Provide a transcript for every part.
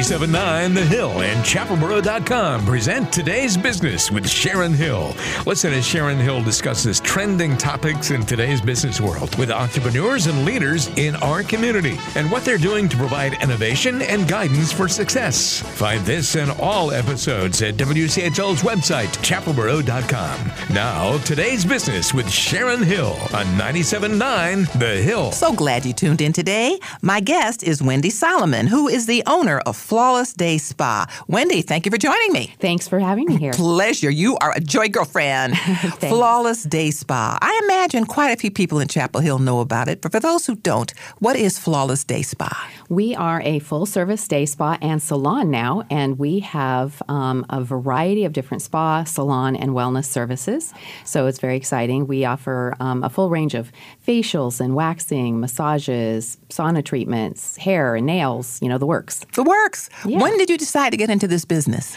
97.9 The Hill and chapelboro.com present today's business with Sharon Hill. Listen as Sharon Hill discusses trending topics in today's business world with entrepreneurs and leaders in our community and what they're doing to provide innovation and guidance for success. Find this and all episodes at WCHL's website, chapelboro.com. Now, today's business with Sharon Hill on 97.9 The Hill. So glad you tuned in today. My guest is Wendy Solomon, who is the owner of Flawless Day Spa. Wendy, thank you for joining me. Thanks for having me here. Pleasure. You are a joy girlfriend. Flawless Day Spa. I imagine quite a few people in Chapel Hill know about it, but for those who don't, what is Flawless Day Spa? We are a full service day spa and salon now, and we have um, a variety of different spa, salon, and wellness services. So it's very exciting. We offer um, a full range of facials and waxing, massages, sauna treatments, hair and nails, you know, the works. The works. Yeah. When did you decide to get into this business?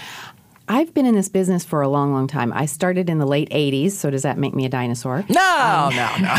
I've been in this business for a long, long time. I started in the late 80s, so does that make me a dinosaur? No, no, no.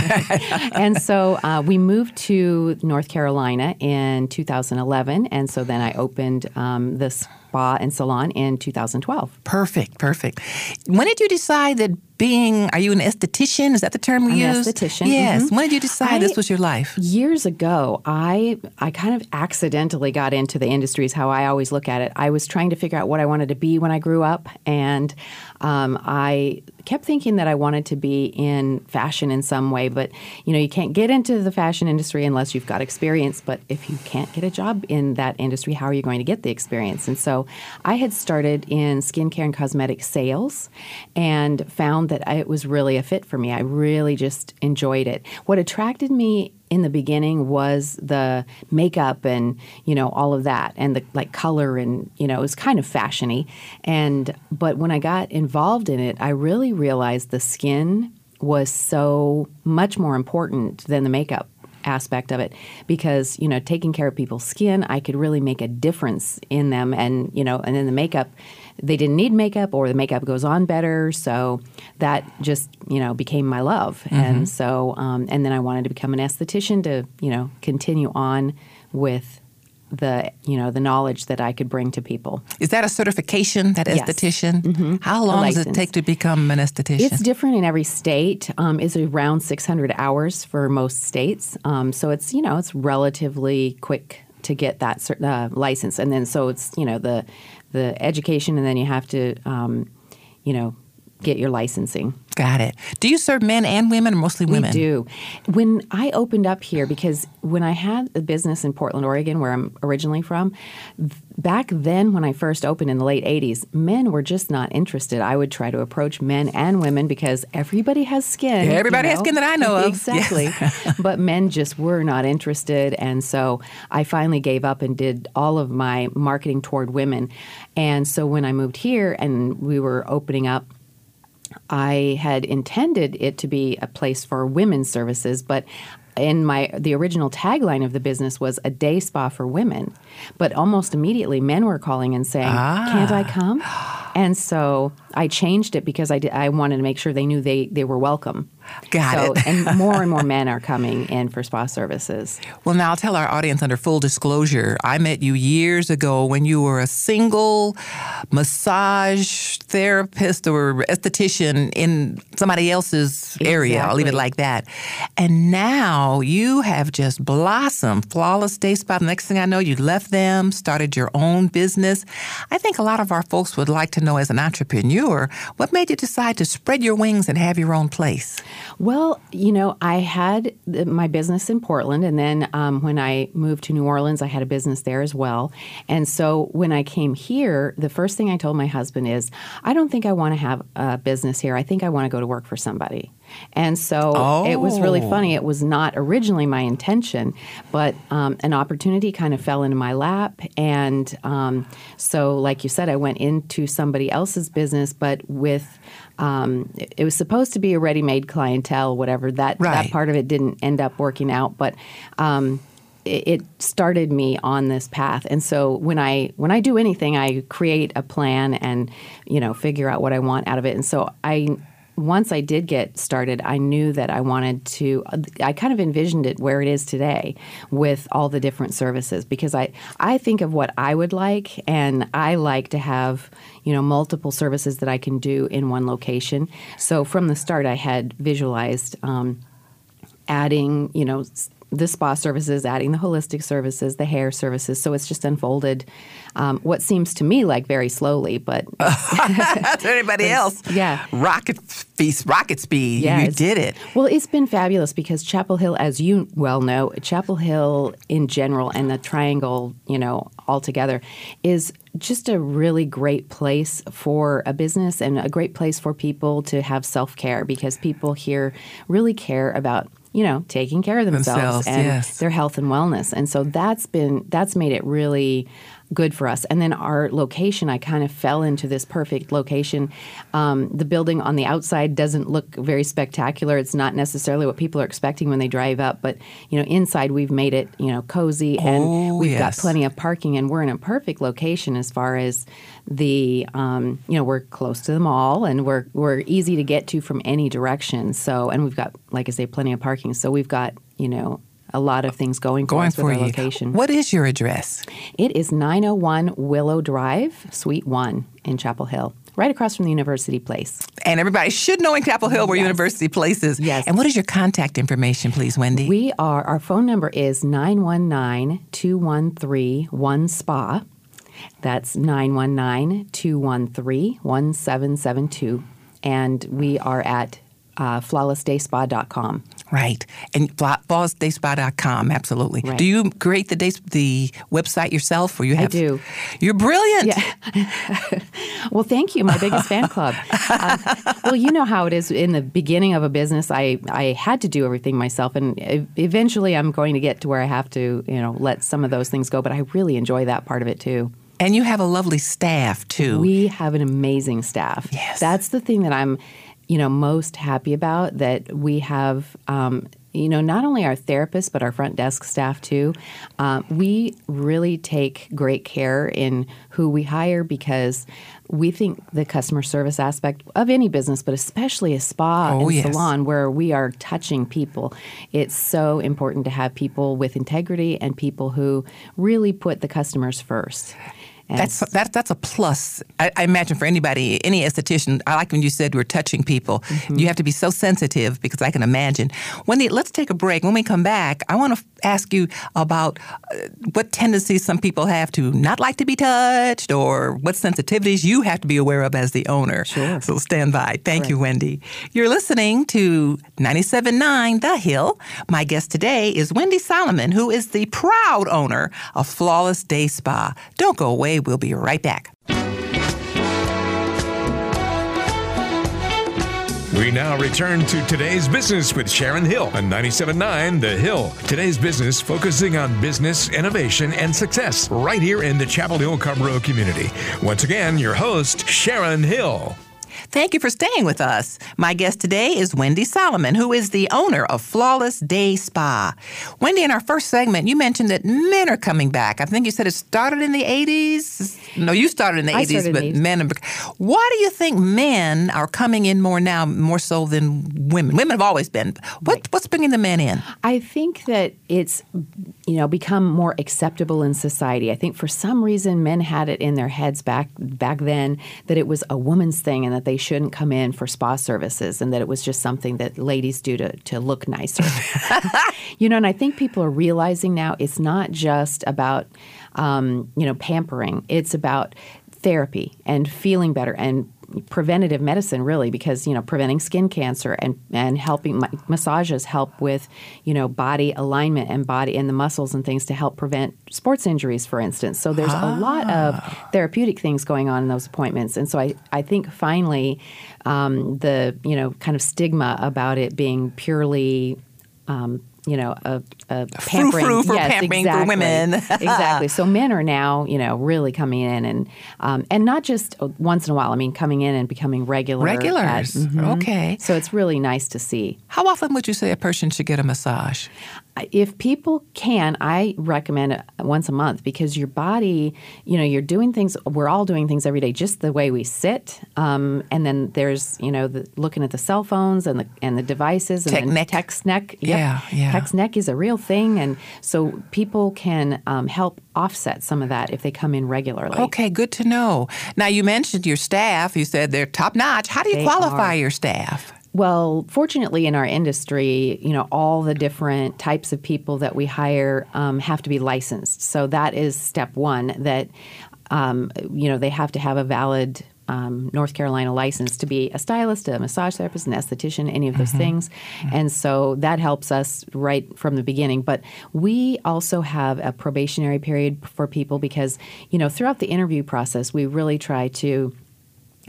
and so uh, we moved to North Carolina in 2011, and so then I opened um, the spa and salon in 2012. perfect, perfect. When did you decide that being, are you an esthetician? Is that the term we use? esthetician, Yes. mhm. When did you decide I- this was your life? Years ago, I I kind of accidentally got into the industry. Is how I always look at it. I was trying to figure out what I wanted to be when I grew up, and um, I kept thinking that I wanted to be in fashion in some way. But you know, you can't get into the fashion industry unless you've got experience. But if you can't get a job in that industry, how are you going to get the experience? And so, I had started in skincare and cosmetic sales, and found that I, it was really a fit for me. I really just enjoyed it. What attracted me in the beginning was the makeup and you know all of that and the like color and you know it was kind of fashiony. And but when I got involved in it I really realized the skin was so much more important than the makeup aspect of it because you know taking care of people's skin I could really make a difference in them and you know and then the makeup they didn't need makeup or the makeup goes on better so that just you know became my love and so um, and then I wanted to become an esthetician to you know continue on with the you know the knowledge that I could bring to people Is that a certification, that Yes. esthetician? How long does it take to become an esthetician? It's different in every state. Um, it's around 600 hours for most states. Um, so it's you know it's relatively quick to get that uh, license, and then so it's you know the the education, and then you have to um, you know get your licensing. Got it. Do you serve men and women or mostly women? We do. When I opened up here, because when I had a business in Portland, Oregon, where I'm originally from, back then when I first opened in the late 80s, men were just not interested. I would try to approach men and women because everybody has skin. you Everybody has skin that I know of. Exactly. but men just were not interested. And so I finally gave up and did all of my marketing toward women. And so when I moved here and we were opening up, I had intended it to be a place for women's services, but in my the original tagline of the business was a day spa for women. But almost immediately men were calling and saying, "Can't I ah. come?" And so I changed it because I did, I wanted to make sure they knew they they were welcome. Got so, it. and more and more men are coming in for spa services. Well, now I'll tell our audience under full disclosure. I met you years ago when you were a single massage therapist or esthetician in somebody else's area. I'll leave it like that. And now you have just blossomed. Flawless Day Spa. The next thing I know, you left them, started your own business. I think a lot of our folks would like to know, as an entrepreneur, what made you decide to spread your wings and have your own place? Well, you know, I had my business in Portland, and then um, when I moved to New Orleans, I had a business there as well. And so when I came here, the first thing I told my husband is, I don't think I want to have a business here. I think I want to go to work for somebody. And so it was really Oh. funny. It was not originally my intention, but um, an opportunity kind of fell into my lap. And um, so, like you said, I went into somebody else's business, but with um, it it was supposed to be a ready-made clientele, whatever that Right. that part of it didn't end up working out, but. Um, it it started me on this path and so when i when i do anything i create a plan and you know figure out what i want out of it and so i once I did get started, I knew that I wanted to. I kind of envisioned it where it is today, with all the different services, because I I think of what I would like, and I like to have you know multiple services that I can do in one location. So from the start, I had visualized. Um, adding, you know, the spa services, adding the holistic services, the hair services. So it's just unfolded um, what seems to me like very slowly, but to anybody else, yeah, rocket feast, rocket speed. Yeah, you did it. Well, it's been fabulous because Chapel Hill, as you well know, Chapel Hill in general and the Triangle, you know, altogether, is just a really great place for a business and a great place for people to have self care because people here really care about you know, taking care of themselves, themselves and yes. their health and wellness. And so that's been that's made it really good for us. And then our location, I kind of fell into this perfect location. Um, the building on the outside doesn't look very spectacular. It's not necessarily what people are expecting when they drive up, but you know, inside we've made it you know cozy and oh, we've yes. got plenty of parking, and we're in a perfect location as far as the um, you know we're close to the mall and we're we're easy to get to from any direction. So and we've got like I say plenty of parking. So we've got you know a lot of things going for going us for with you. location. What is your address? It is 901 Willow Drive, Suite 1 in Chapel Hill, right across from the University Place. And everybody should know in Chapel Hill where Yes. University Place is. Yes. And what is your contact information, please, Wendy? We are, our phone number is 919 213 1SPA. That's 919 213 1772. And we are at uh, flawlessdayspa.com. Right. And fla- flawlessdayspa.com, absolutely. Right. Do you create the days, the website yourself or you have do. You're brilliant. Yeah. well, thank you, my biggest fan club. Uh, well, you know how it is in the beginning of a business. I, I had to do everything myself, and eventually I'm going to get to where I have to, you know, let some of those things go. But I really enjoy that part of it too. And you have a lovely staff too. We have an amazing staff. Yes. That's the thing that I'm, you know, most happy about that we have. Um, you know, not only our therapists, but our front desk staff too. Um, we really take great care in who we hire because we think the customer service aspect of any business, but especially a spa Oh, and yes. salon where we are touching people, it's so important to have people with integrity and people who really put the customers first. And That's that, that's a plus. I, I imagine for anybody, any esthetician. I like when you said we're touching people. Mm-hmm. You have to be so sensitive because I can imagine. Wendy, let's take a break. When we come back, I want to f- ask you about uh, what tendencies some people have to not like to be touched, or what sensitivities you have to be aware of as the owner. Sure. So stand by. Thank you, Wendy. You're listening to 97.9 The Hill. My guest today is Wendy Solomon, who is the proud owner of Flawless Day Spa. Don't go away. We'll be right back. We now return to today's business with Sharon Hill on 97.9 The Hill. Today's business focusing on business, innovation, and success right here in the Chapel Hill Carrboro community. Once again, your host, Sharon Hill. Thank you for staying with us. My guest today is Wendy Solomon, who is the owner of Flawless Day Spa. Wendy, in our first segment, you mentioned that men are coming back. I think you said it started in the 80s. No, you started in the I 80s, started in but the 80s. men are. Why do you think men are coming in more now, more so than women? Women have always been. What, What's bringing the men in? I think that it's you know become more acceptable in society. I think for some reason men had it in their heads back back then that it was a woman's thing and that they shouldn't come in for spa services and that it was just something that ladies do to to look nicer. you know, and I think people are realizing now it's not just about um, you know pampering. It's about therapy and feeling better and preventative medicine really because you know preventing skin cancer and and helping ma- massages help with you know body alignment and body and the muscles and things to help prevent sports injuries for instance. So there's a lot of therapeutic things going on in those appointments. And so i i think finally um, the you know kind of stigma about it being purely um, you know, a, a pampering Frou-frou for yes, pampering for exactly. women. exactly. So men are now, you know, really coming in and um, and not just once in a while. I mean, coming in and becoming regular. at- Regulars. Mhm. Okay. So it's really nice to see. How often would you say a person should get a massage? If people can, I recommend it once a month because your body, you know, you're doing things. We're all doing things every day, just the way we sit. Um, and then there's, you know, the, looking at the cell phones and the and the devices and Tech neck. text neck. Yep. Yeah, yeah. Text neck is a real thing, and so people can um, help offset some of that if they come in regularly. Okay, good to know. Now, you mentioned your staff. You said they're top notch. How do you They qualify are. your staff? Well, fortunately, in our industry, you know, all the different types of people that we hire um, have to be licensed. So that is step one. That um, you know they have to have a valid um, North Carolina license to be a stylist, a massage therapist, an esthetician, any of those things. And so that helps us right from the beginning. But we also have a probationary period for people because you know throughout the interview process, we really try to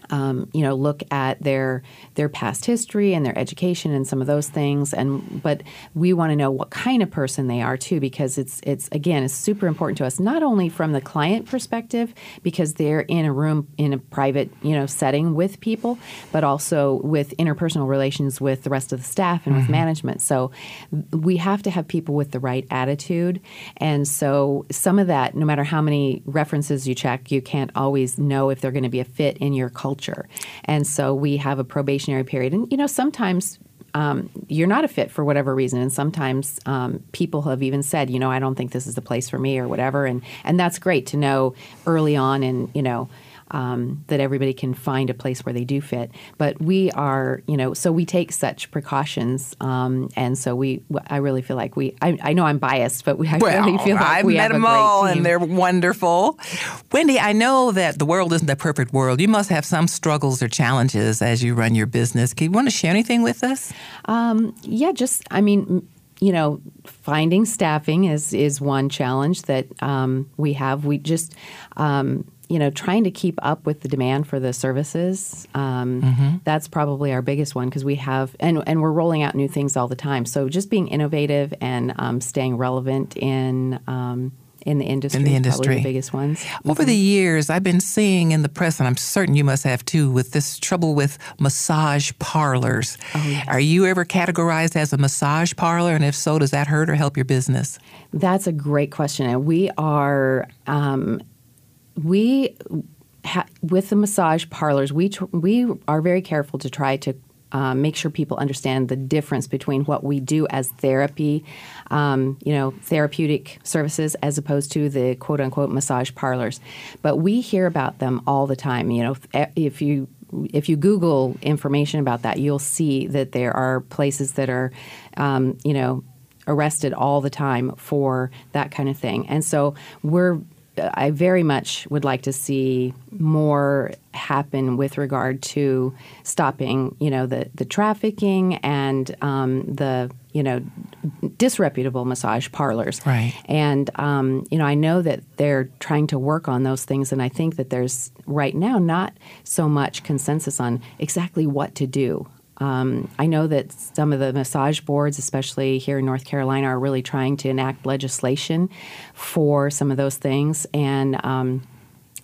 um, you know, look at their their past history and their education and some of those things. And but we want to know what kind of person they are too, because it's it's again it's super important to us not only from the client perspective because they're in a room in a private you know setting with people, but also with interpersonal relations with the rest of the staff and with management. So we have to have people with the right attitude, and so some of that, no matter how many references you check, you can't always know if they're going to be a fit in your culture. And so we have a probationary period. And, you know, sometimes um, you're not a fit for whatever reason. And sometimes um, people have even said, you know, I don't think this is the place for me or whatever. And, and that's great to know early on and, you know, um, that everybody can find a place where they do fit. But we are, you know, so we take such precautions, um, and so we. I really feel like we. I, I know I'm biased, but we. I Well, really feel like I've we met have a them all, team. and they're wonderful. Wendy, I know that the world isn't a perfect world. You must have some struggles or challenges as you run your business. Can you want to share anything with us? Yeah, just I mean, you know, finding staffing is is one challenge that um, we have. We just um, you know trying to keep up with the demand for the services. Um, That's probably our biggest one because we have and and we're rolling out new things all the time. So just being innovative and um, staying relevant in. Um, in the industry, In the industry. the biggest ones. Over the years, I've been seeing in the press, and I'm certain you must have too, with this trouble with massage parlors. Are you ever categorized as a massage parlor? And if so, does that hurt or help your business? That's a great question, and we are um, we ha- with the massage parlors. We tr- we are very careful to try to. Um, make sure people understand the difference between what we do as therapy, um, you know, therapeutic services, as opposed to the quote unquote massage parlors. But we hear about them all the time. You know, if- if you if you Google information about that, you'll see that there are places that are, um, you know, arrested all the time for that kind of thing. And so we're I very much would like to see more happen with regard to stopping, you know, the the trafficking and um, the you know disreputable massage parlors. Right. And um, you know, I know that they're trying to work on those things, and I think that there's right now not so much consensus on exactly what to do. Um, I know that some of the massage boards, especially here in North Carolina, are really trying to enact legislation for some of those things, and um,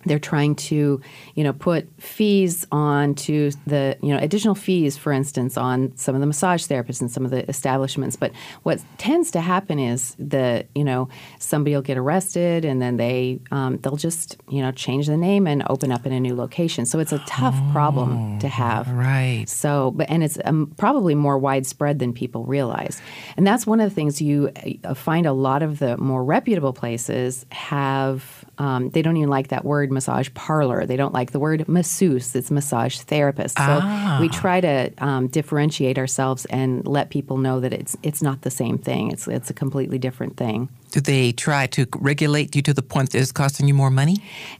they're trying to, you know, put fees on to the, you know, additional fees, for instance, on some of the massage therapists and some of the establishments. But what tends to happen is the, you know, somebody will get arrested and then they um, they'll just, you know, change the name and open up in a new location. So it's a tough problem to have. Right. So, but and it's um, probably more widespread than people realize, and that's one of the things you uh, find. A lot of the more reputable places have um, they don't even like that word massage parlor. They don't like the word masseuse. It's massage therapist. So we try to um, differentiate ourselves and let people know that it's it's not the same thing. It's it's a completely different thing. Do they try to regulate you to the point that it's costing you more money?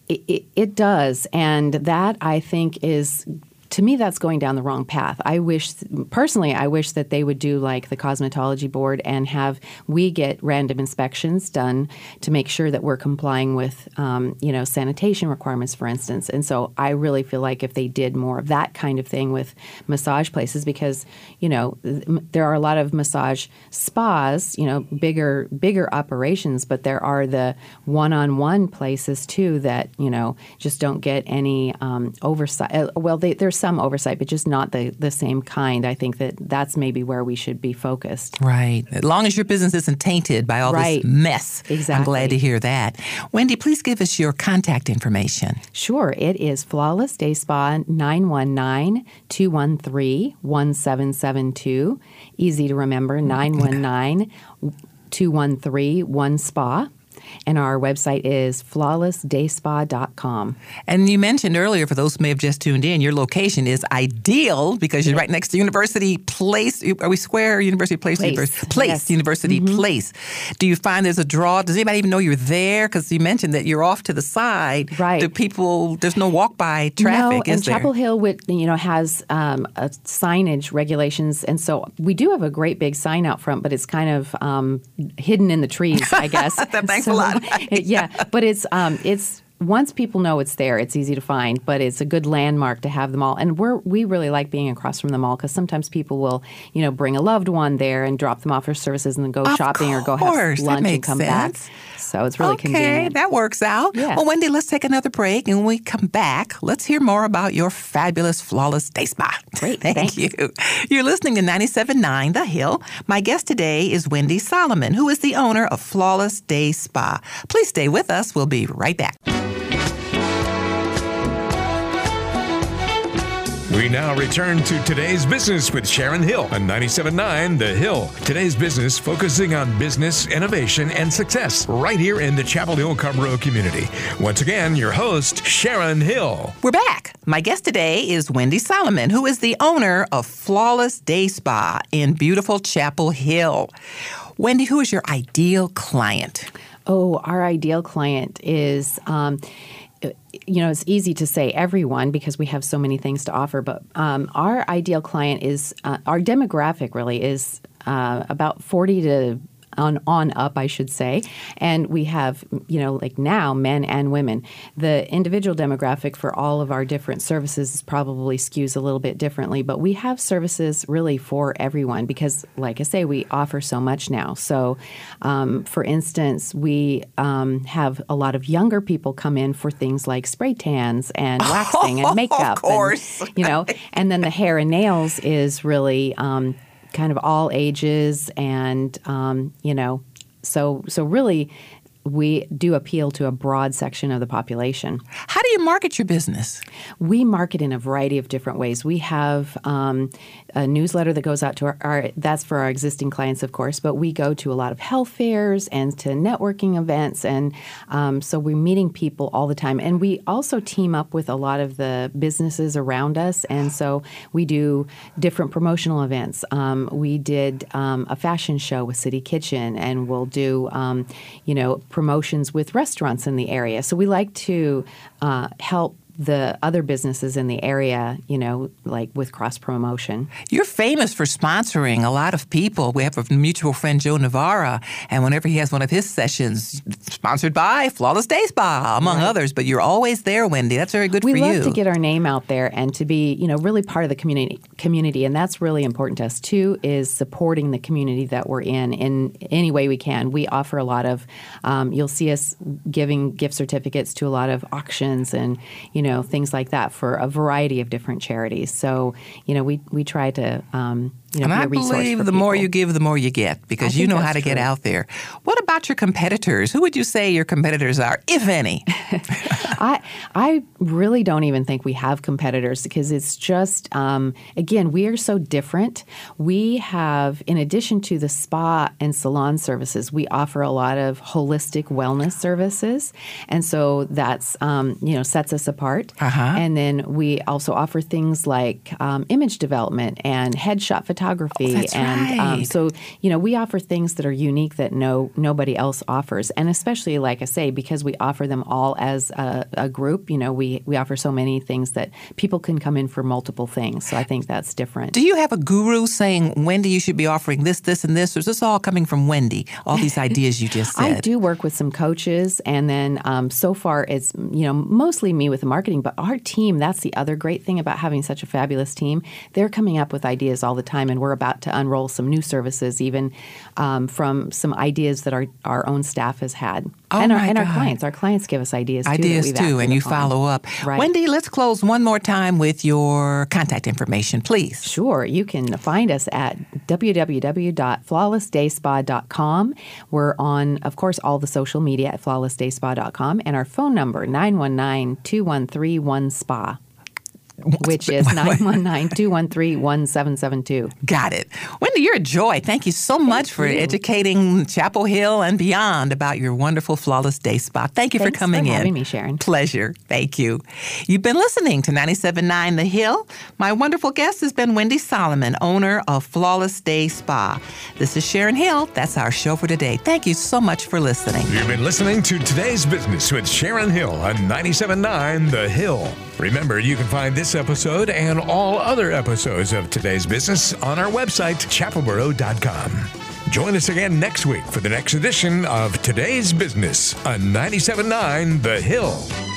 It, it, it does, and that I think is. To me, that's going down the wrong path. I wish, personally, I wish that they would do like the cosmetology board and have we get random inspections done to make sure that we're complying with, um, you know, sanitation requirements, for instance. And so I really feel like if they did more of that kind of thing with massage places, because you know there are a lot of massage spas, you know, bigger bigger operations, but there are the one-on-one places too that you know just don't get any um, oversight. Uh, well, they, there's some oversight, but just not the, the same kind. I think that that's maybe where we should be focused. Right. As long as your business isn't tainted by all Right. this mess. Exactly. I'm glad to hear that. Wendy, please give us your contact information. Sure, it is Flawless Day Spa 919 213 1772. Easy to remember 919 213 1 Spa. And our website is flawlessdayspa.com. And you mentioned earlier, for those who may have just tuned in, your location is ideal because you're right next to University Place. Are we square? University Place? Place, University Place. yes. Mm-hmm. Place. Do you find there's a draw? Does anybody even know you're there? Because you mentioned that you're off to the side. Right. Do people? There's no walk by traffic, no, is and there? Chapel Hill, would, you know, has um, signage regulations, and so we do have a great big sign out front, but it's kind of um, hidden in the trees, I guess. Thanks a lot. yeah, but it's um, it's once people know it's there, it's easy to find. But it's a good landmark to have them all, and we're we really like being across from the mall because sometimes people will, you know, bring a loved one there and drop them off for services, and then go Of shopping or go have lunch and come sense. back. So it's really okay, convenient. that works out. Yeah. Well, Wendy, let's take another break, and when we come back, let's hear more about your fabulous, flawless day spa. Great, Thank thanks. you. You're listening to 97.9 The Hill. My guest today is Wendy Solomon, who is the owner of Flawless Day Spa. Please stay with us. We'll be right back. We now return to today's business with Sharon Hill on 97.9 The Hill. Today's business focusing on business, innovation, and success right here in the Chapel Hill Carrboro community. Once again, your host, Sharon Hill. We're back. My guest today is Wendy Solomon, who is the owner of Flawless Day Spa in beautiful Chapel Hill. Wendy, who is your ideal client? Oh, our ideal client is. Um, you know, it's easy to say everyone because we have so many things to offer, but um, our ideal client is uh, our demographic really is uh, about 40 to on, on up, I should say. And we have, you know, like now, men and women. The individual demographic for all of our different services probably skews a little bit differently, but we have services really for everyone because, like I say, we offer so much now. So, um, for instance, we um, have a lot of younger people come in for things like spray tans and waxing and makeup. course. And, you know, and then the hair and nails is really um, kind of all ages and um, you know so so really we do appeal to a broad section of the population. How do you market your business? We market in a variety of different ways. We have um, a newsletter that goes out to our, our, that's for our existing clients, of course, but we go to a lot of health fairs and to networking events. And um, so we're meeting people all the time. And we also team up with a lot of the businesses around us. And so we do different promotional events. Um, we did um, a fashion show with City Kitchen, and we'll do, um, you know, promotions with restaurants in the area. So we like to uh, help the other businesses in the area, you know, like with cross promotion. You're famous for sponsoring a lot of people. We have a mutual friend, Joe Navarra, and whenever he has one of his sessions, sponsored by Flawless Day Spa, among others. But you're always there, Wendy. That's very good we for love you. to get our name out there and to be, you know, really part of the community. Community, and that's really important to us too. Is supporting the community that we're in in any way we can. We offer a lot of. Um, you'll see us giving gift certificates to a lot of auctions and you know things like that for a variety of different charities. So you know we we try to. Um, you know, and I believe the more you give, the more you get because you know how to get out there. What about your competitors? Who would you say your competitors are, if any? I I really don't even think we have competitors because it's just um, again we are so different. We have, in addition to the spa and salon services, we offer a lot of holistic wellness services, and so that's um, you know sets us apart. Uh-huh. And then we also offer things like um, image development and headshot photography, Oh, that's and um, so you know we offer things that are unique that no nobody else offers, and especially like I say because we offer them all as a, a group. You know we we offer so many things that people can come in for multiple things. So I think that's different. Do you have a guru saying, Wendy, you should be offering this, this, and this? Or is this all coming from Wendy? All these ideas you just said. I do work with some coaches, and then um, so far it's you know mostly me with the marketing, but our team. That's the other great thing about having such a fabulous team. They're coming up with ideas all the time, and we're about to unroll some new services, even um, from some ideas that our, our own staff has had. Oh and, our, and our clients. Our clients give us ideas too. Ideas we've too, and you upon. follow up. Right. Wendy, let's close one more time with your contact information, please. Sure. You can find us at www.flawlessdayspa.com. We're on, of course, all the social media at flawlessdayspa.com and our phone number 919-213-1SPA, which is 919-213-1772. Got it. Wendy, you're a joy. Thank you so much for you. educating Chapel Hill and beyond about your wonderful Flawless Day Spa. Thank you Thanks for coming for in. having me, Sharon. Pleasure. Thank you. You've been listening to 97.9 The Hill. My wonderful guest has been Wendy Solomon, owner of Flawless Day Spa. This is Sharon Hill. That's our show for today. Thank you so much for listening. You've been listening to Today's Business with Sharon Hill on 97.9 The Hill. Remember, you can find episode and all other episodes of Today's Business on our website, chapelboro.com. Join us again next week for the next edition of Today's Business on 97.9 The Hill.